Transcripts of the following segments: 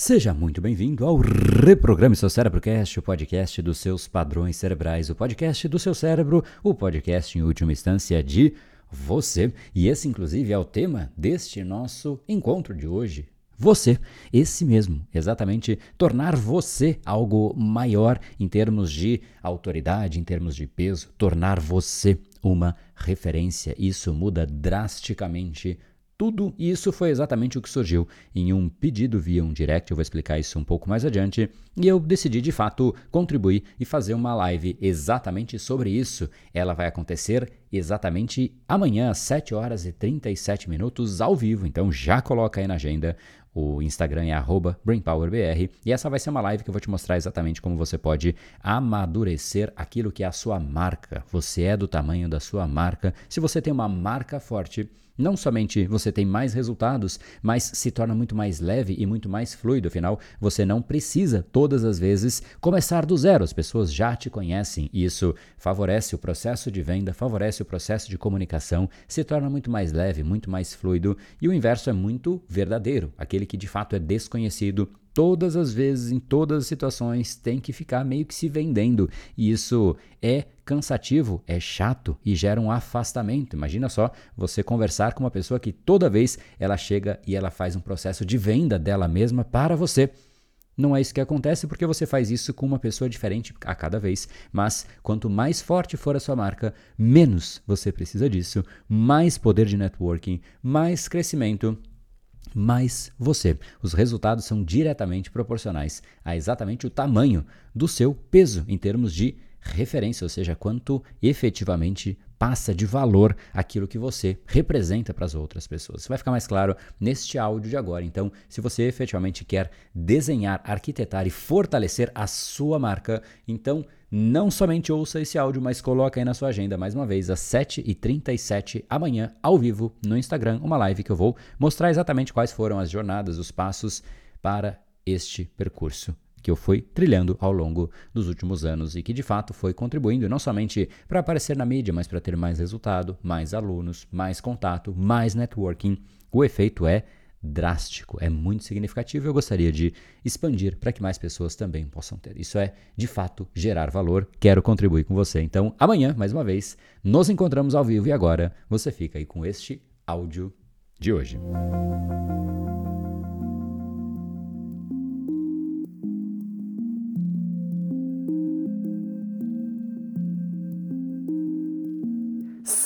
Seja muito bem-vindo ao Reprograme Seu Cérebrocast, o podcast dos seus padrões cerebrais, o podcast do seu cérebro, o podcast em última instância de você. E esse, inclusive, é o tema deste nosso encontro de hoje. Você, esse mesmo, exatamente tornar você algo maior em termos de autoridade, em termos de peso, tornar você uma referência. Isso muda drasticamente tudo isso foi exatamente o que surgiu em um pedido via um direct, eu vou explicar isso um pouco mais adiante, e eu decidi de fato contribuir e fazer uma live exatamente sobre isso. Ela vai acontecer exatamente amanhã às 7 horas e 37 minutos ao vivo, então já coloca aí na agenda. O Instagram é BrainPowerBR e essa vai ser uma live que eu vou te mostrar exatamente como você pode amadurecer aquilo que é a sua marca. Você é do tamanho da sua marca. Se você tem uma marca forte, não somente você tem mais resultados, mas se torna muito mais leve e muito mais fluido. Afinal, você não precisa todas as vezes começar do zero. As pessoas já te conhecem e isso favorece o processo de venda, favorece o processo de comunicação, se torna muito mais leve, muito mais fluido. E o inverso é muito verdadeiro. Aquele que de fato é desconhecido todas as vezes, em todas as situações, tem que ficar meio que se vendendo. E isso é cansativo, é chato e gera um afastamento. Imagina só você conversar com uma pessoa que toda vez ela chega e ela faz um processo de venda dela mesma para você. Não é isso que acontece porque você faz isso com uma pessoa diferente a cada vez. Mas quanto mais forte for a sua marca, menos você precisa disso, mais poder de networking, mais crescimento mais você. Os resultados são diretamente proporcionais a exatamente o tamanho do seu peso em termos de referência, ou seja, quanto efetivamente passa de valor aquilo que você representa para as outras pessoas. Isso vai ficar mais claro neste áudio de agora. Então, se você efetivamente quer desenhar, arquitetar e fortalecer a sua marca, então não somente ouça esse áudio, mas coloca aí na sua agenda mais uma vez às 7h37 amanhã, ao vivo, no Instagram, uma live que eu vou mostrar exatamente quais foram as jornadas, os passos para este percurso que eu fui trilhando ao longo dos últimos anos e que de fato foi contribuindo não somente para aparecer na mídia, mas para ter mais resultado, mais alunos, mais contato, mais networking. O efeito é drástico, é muito significativo e eu gostaria de expandir para que mais pessoas também possam ter. Isso é, de fato, gerar valor. Quero contribuir com você. Então, amanhã, mais uma vez, nos encontramos ao vivo e agora você fica aí com este áudio de hoje.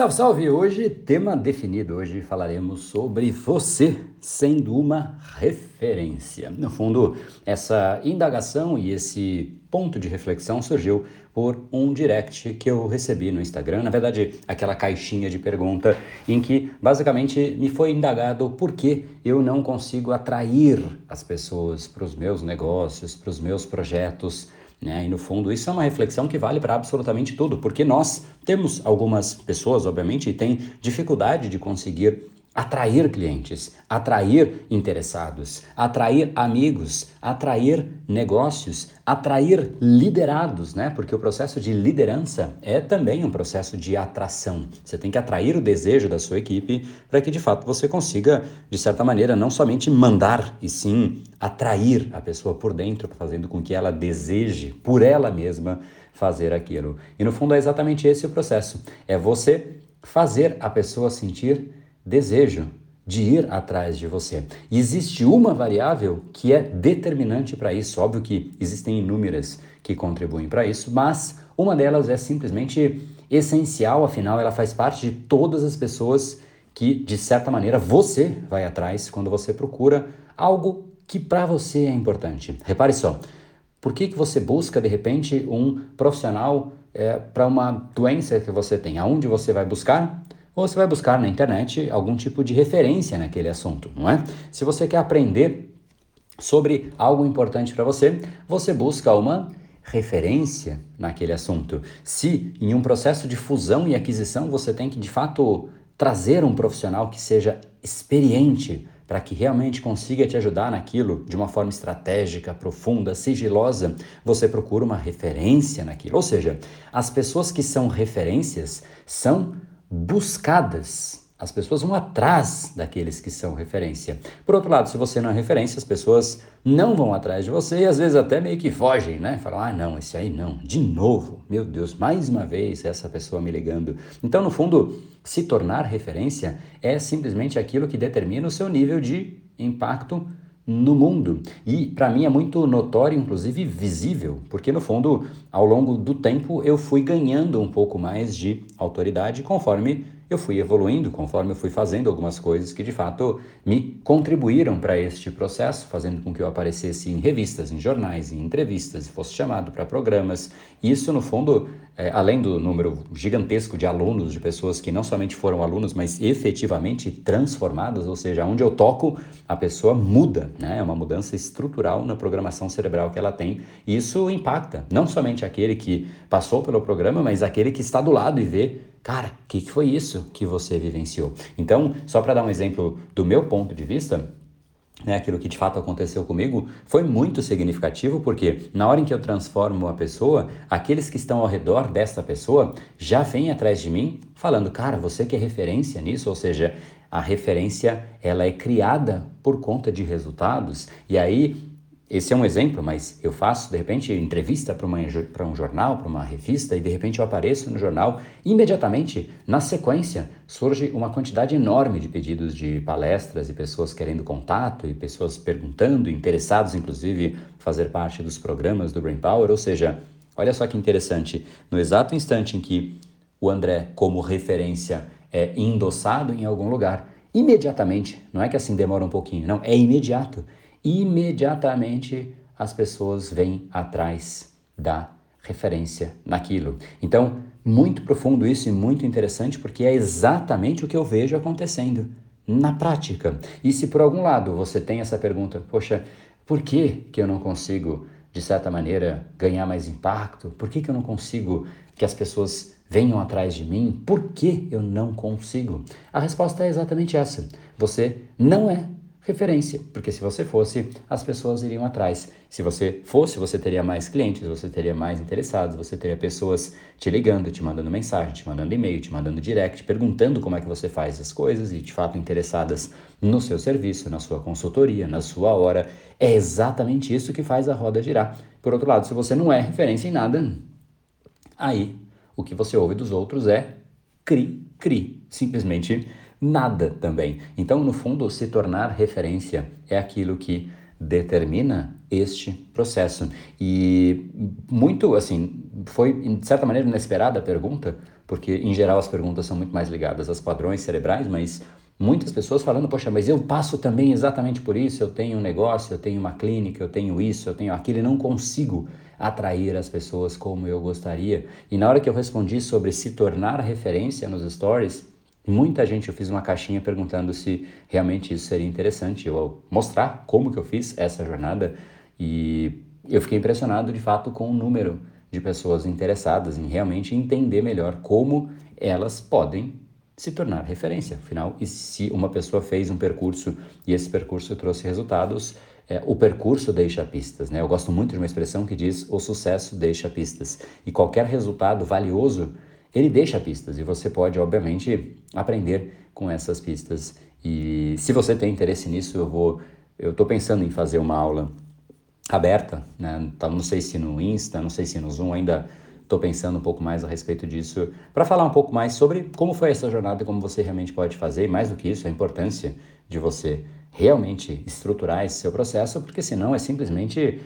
Salve, salve! Hoje, tema definido. Hoje falaremos sobre você sendo uma referência. No fundo, essa indagação e esse ponto de reflexão surgiu por um direct que eu recebi no Instagram. Na verdade, aquela caixinha de pergunta em que basicamente me foi indagado por que eu não consigo atrair as pessoas para os meus negócios, para os meus projetos né? E no fundo, isso é uma reflexão que vale para absolutamente tudo, porque nós temos algumas pessoas, obviamente, que têm dificuldade de conseguir atrair clientes, atrair interessados, atrair amigos, atrair negócios, atrair liderados, né? Porque o processo de liderança é também um processo de atração. Você tem que atrair o desejo da sua equipe para que de fato você consiga, de certa maneira, não somente mandar, e sim atrair a pessoa por dentro, fazendo com que ela deseje por ela mesma fazer aquilo. E no fundo é exatamente esse o processo. É você fazer a pessoa sentir desejo de ir atrás de você. E existe uma variável que é determinante para isso. Óbvio que existem inúmeras que contribuem para isso, mas uma delas é simplesmente essencial, afinal, ela faz parte de todas as pessoas que, de certa maneira, você vai atrás quando você procura algo que para você é importante. Repare só, por que, que você busca, de repente, um profissional é, para uma doença que você tem? Aonde você vai buscar? Você vai buscar na internet algum tipo de referência naquele assunto, não é? Se você quer aprender sobre algo importante para você, você busca uma referência naquele assunto. Se em um processo de fusão e aquisição você tem que de fato trazer um profissional que seja experiente para que realmente consiga te ajudar naquilo de uma forma estratégica, profunda, sigilosa, você procura uma referência naquilo. Ou seja, as pessoas que são referências são buscadas as pessoas vão atrás daqueles que são referência. Por outro lado, se você não é referência, as pessoas não vão atrás de você e às vezes até meio que fogem, né? Falam, ah, não, esse aí não, de novo, meu Deus, mais uma vez essa pessoa me ligando. Então, no fundo, se tornar referência é simplesmente aquilo que determina o seu nível de impacto no mundo. E para mim é muito notório, inclusive visível, porque no fundo, ao longo do tempo, eu fui ganhando um pouco mais de autoridade conforme eu fui evoluindo conforme eu fui fazendo algumas coisas que de fato me contribuíram para este processo, fazendo com que eu aparecesse em revistas, em jornais, em entrevistas, fosse chamado para programas. Isso, no fundo, é, além do número gigantesco de alunos, de pessoas que não somente foram alunos, mas efetivamente transformadas, ou seja, onde eu toco, a pessoa muda, né? É uma mudança estrutural na programação cerebral que ela tem. E isso impacta não somente aquele que passou pelo programa, mas aquele que está do lado e vê Cara, o que, que foi isso que você vivenciou? Então, só para dar um exemplo do meu ponto de vista, né, aquilo que de fato aconteceu comigo foi muito significativo porque na hora em que eu transformo uma pessoa, aqueles que estão ao redor dessa pessoa já vêm atrás de mim falando, cara, você que é referência nisso, ou seja, a referência ela é criada por conta de resultados e aí esse é um exemplo, mas eu faço, de repente, entrevista para um jornal, para uma revista, e de repente eu apareço no jornal. Imediatamente, na sequência, surge uma quantidade enorme de pedidos de palestras e pessoas querendo contato e pessoas perguntando, interessados, inclusive, fazer parte dos programas do Brain Power. Ou seja, olha só que interessante, no exato instante em que o André, como referência, é endossado em algum lugar, imediatamente, não é que assim demora um pouquinho, não, é imediato imediatamente as pessoas vêm atrás da referência naquilo. Então, muito profundo isso e muito interessante porque é exatamente o que eu vejo acontecendo na prática. E se por algum lado você tem essa pergunta, poxa, por que, que eu não consigo, de certa maneira, ganhar mais impacto? Por que, que eu não consigo que as pessoas venham atrás de mim? Por que eu não consigo? A resposta é exatamente essa. Você não é referência, porque se você fosse, as pessoas iriam atrás. Se você fosse, você teria mais clientes, você teria mais interessados, você teria pessoas te ligando, te mandando mensagem, te mandando e-mail, te mandando direct, perguntando como é que você faz as coisas e de fato interessadas no seu serviço, na sua consultoria, na sua hora. É exatamente isso que faz a roda girar. Por outro lado, se você não é referência em nada, aí o que você ouve dos outros é cri, cri, simplesmente nada também. Então, no fundo, se tornar referência é aquilo que determina este processo. E muito, assim, foi de certa maneira inesperada a pergunta, porque em geral as perguntas são muito mais ligadas aos padrões cerebrais, mas muitas pessoas falando, poxa, mas eu passo também exatamente por isso, eu tenho um negócio, eu tenho uma clínica, eu tenho isso, eu tenho aquilo e não consigo atrair as pessoas como eu gostaria. E na hora que eu respondi sobre se tornar referência nos stories, Muita gente, eu fiz uma caixinha perguntando se realmente isso seria interessante, eu mostrar como que eu fiz essa jornada e eu fiquei impressionado de fato com o número de pessoas interessadas em realmente entender melhor como elas podem se tornar referência. Afinal, e se uma pessoa fez um percurso e esse percurso trouxe resultados, é, o percurso deixa pistas. Né? Eu gosto muito de uma expressão que diz o sucesso deixa pistas. E qualquer resultado valioso ele deixa pistas e você pode, obviamente, aprender com essas pistas. E se você tem interesse nisso, eu vou, eu estou pensando em fazer uma aula aberta, né? Então, não sei se no Insta, não sei se no Zoom, ainda estou pensando um pouco mais a respeito disso, para falar um pouco mais sobre como foi essa jornada e como você realmente pode fazer, e mais do que isso, a importância de você realmente estruturar esse seu processo, porque senão é simplesmente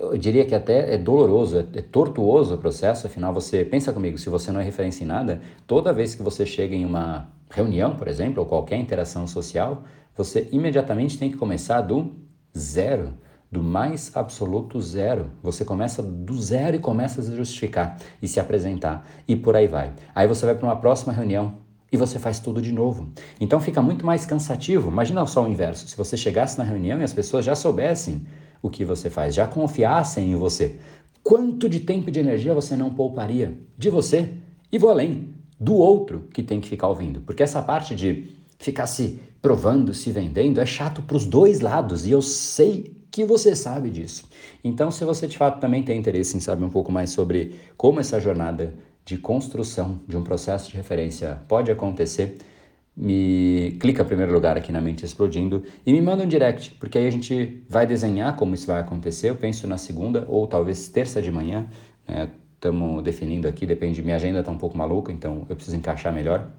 eu diria que até é doloroso, é, é, tortuoso o processo, afinal você, pensa comigo, se você não é referência em nada, toda vez que você chega em uma reunião, por exemplo, ou qualquer interação social, você imediatamente tem que começar do zero, do mais absoluto zero. Você começa do zero e começa a se justificar e se apresentar e por aí vai. Aí você vai para uma próxima reunião, e você faz tudo de novo. Então fica muito mais cansativo. Imagina só o inverso. Se você chegasse na reunião e as pessoas já soubessem o que você faz, já confiassem em você, quanto de tempo e de energia você não pouparia de você e vou além, do outro que tem que ficar ouvindo. Porque essa parte de ficar se provando, se vendendo, é chato para os dois lados e eu sei que você sabe disso. Então, se você de fato também tem interesse em saber um pouco mais sobre como essa jornada de construção de um processo de referência pode acontecer, me clica primeiro lugar aqui na mente explodindo e me manda um direct, porque aí a gente vai desenhar como isso vai acontecer. Eu penso na segunda ou talvez terça de manhã. Estamos né? definindo aqui, depende. Minha agenda está um pouco maluca, então eu preciso encaixar melhor.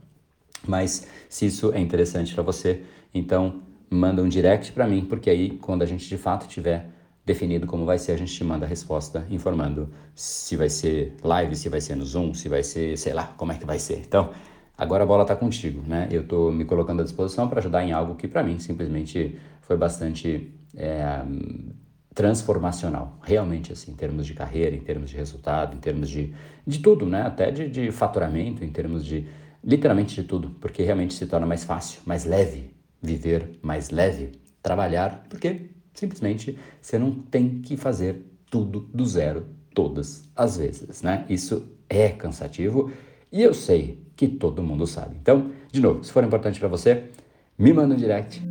Mas se isso é interessante para você, então manda um direct para mim, porque aí quando a gente de fato tiver definido como vai ser, a gente te manda a resposta informando se vai ser live, se vai ser no Zoom, se vai ser, sei lá, como é que vai ser. Então, agora a bola está contigo, né? Eu estou me colocando à disposição para ajudar em algo que para mim simplesmente foi bastante é, transformacional, realmente assim, em termos de carreira, em termos de resultado, em termos de, de tudo, né? Até de, de faturamento, em termos de literalmente de tudo, porque realmente se torna mais fácil, mais leve viver, mais leve trabalhar, porque simplesmente você não tem que fazer tudo do zero todas as vezes, né? Isso é cansativo e eu sei que todo mundo sabe. Então, de novo, se for importante para você, me manda um direct